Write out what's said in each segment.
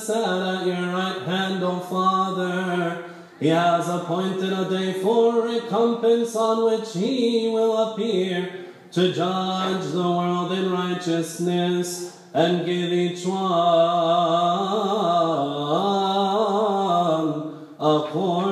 sat at your right hand, O Father. He has appointed a day for recompense on which he will appear to judge the world in righteousness and give each one according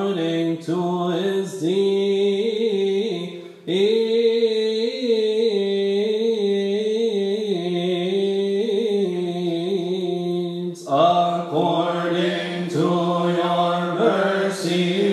mercy,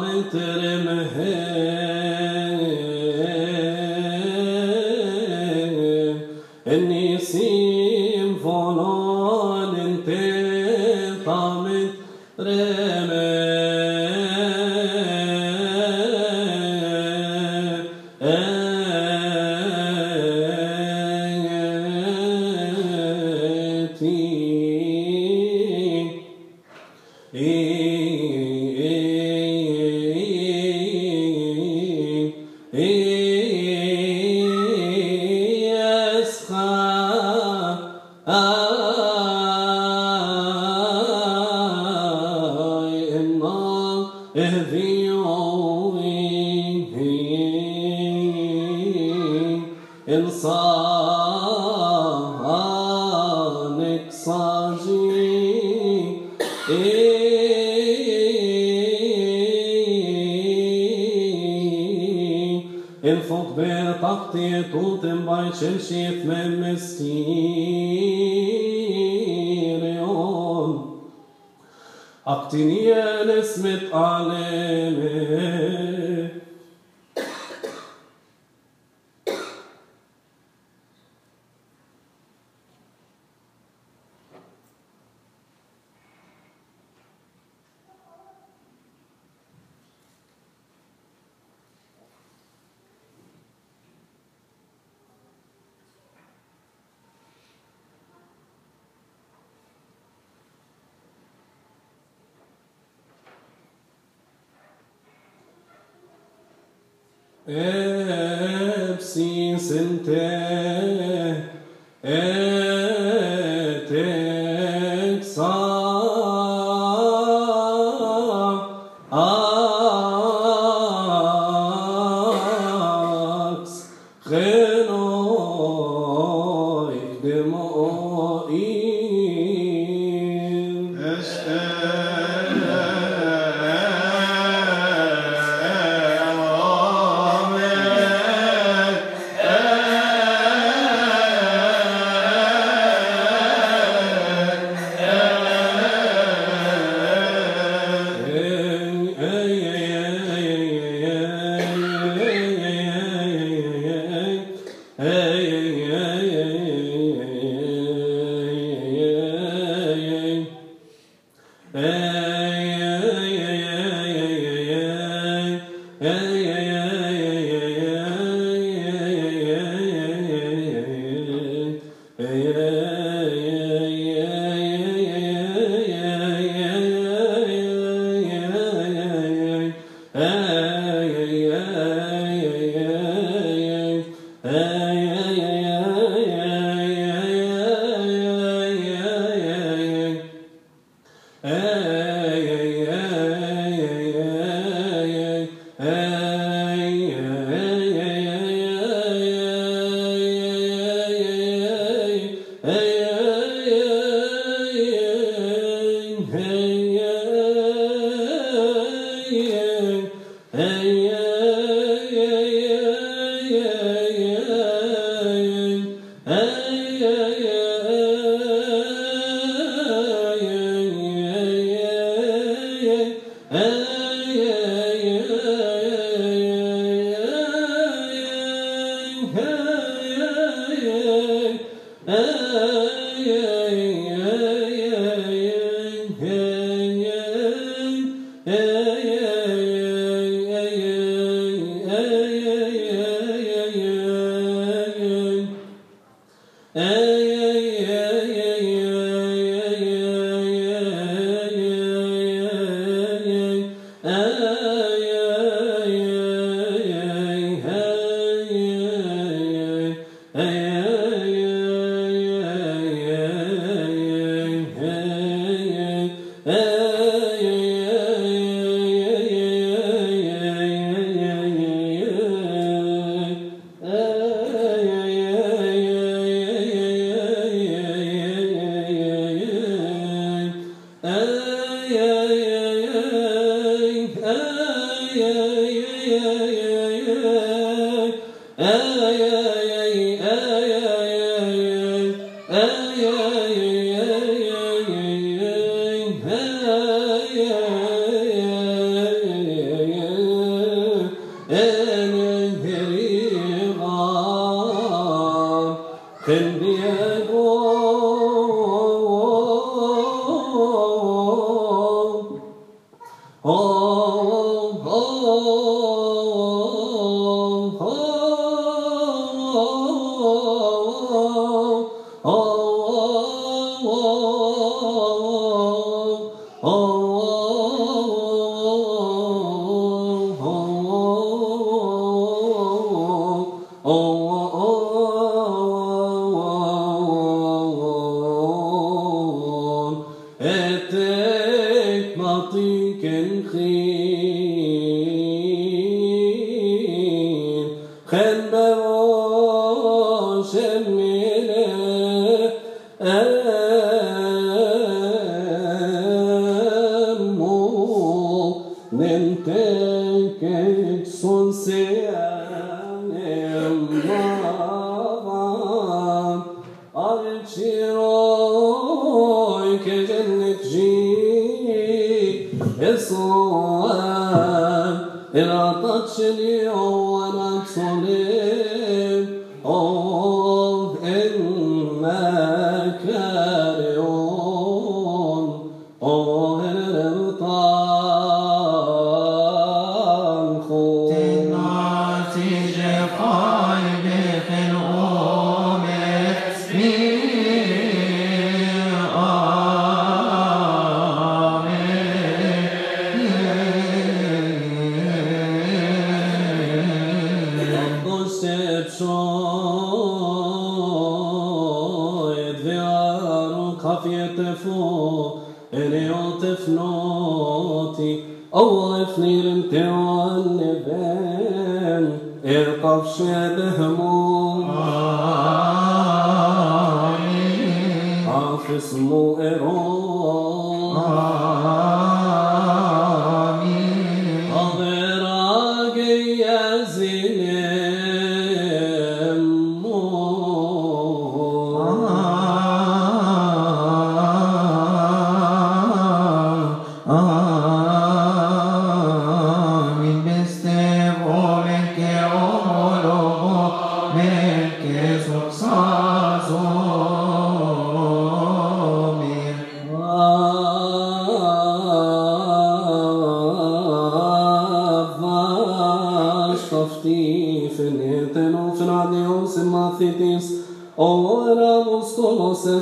متر مهام النسيم انت طامت رمام إقصاجي الفوت برقبتي طول تنباي شمشي ثمان مسكيريون أقتني الاسم تعلمت Epsi suntem. Hey, Chen bevo Esoan Iratat sheli owanat solim if naughty, oh if needn't تعلبان ارقب شبه مو عاف اسمه إيران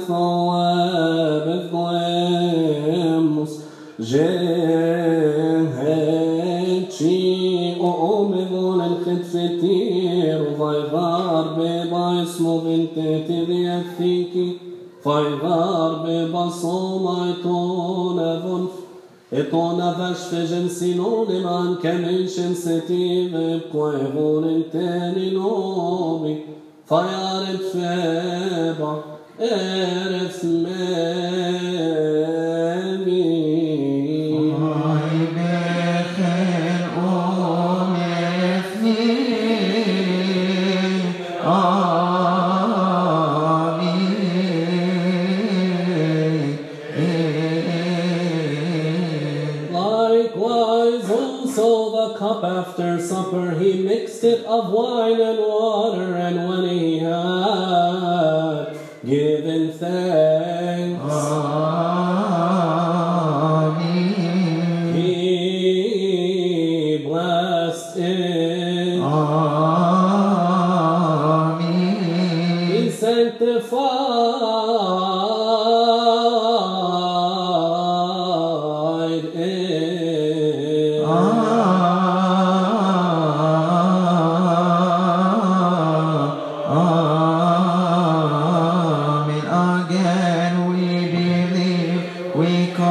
ثواب الضامس جهتشي وأمضون الخدفتير ضيغار بيضا اسمه بنت تذي الثيكي ضيغار بيضا صوما يطون ظنف يطونا فاش في جنسي نوني ما نكمل شمستي بقوي غون تاني نوبي فيارد فابا feba Eretz Again we believe, we confess,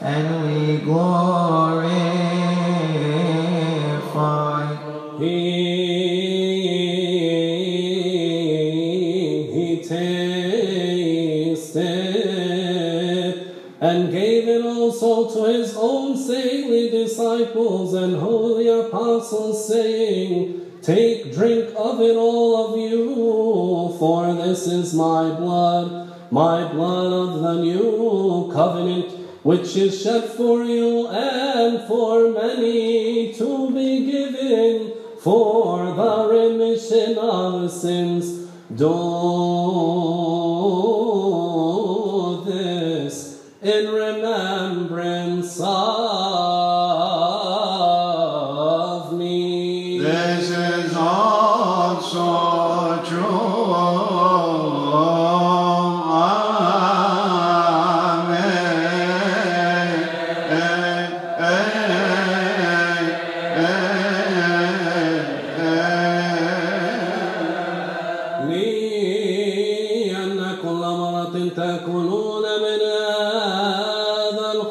and we glorify. He, he tasted and gave it also to his own saintly disciples and holy apostles, saying, Take, drink of it, all of you, for this is my blood, my blood of the new covenant, which is shed for you and for many to be given for the remission of sins. Do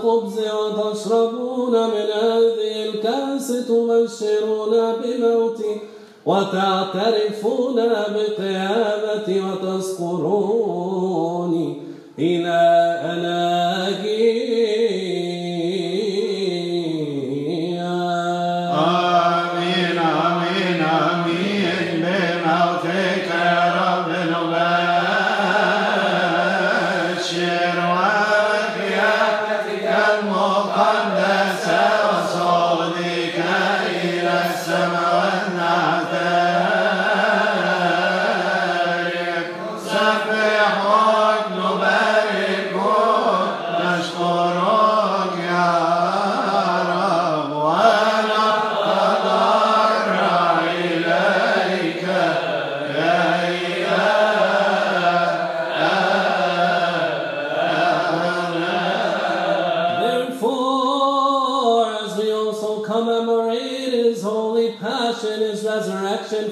الخبز وتشربون من هذه الكأس تبشرون بموتي وتعترفون بقيامتي وتذكروني إلى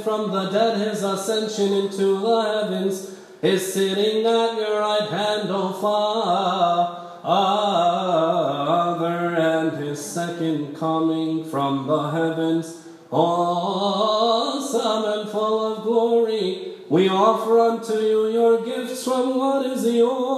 from the dead, his ascension into the heavens, his sitting at your right hand, O Father, and his second coming from the heavens, awesome and full of glory. We offer unto you your gifts from what is yours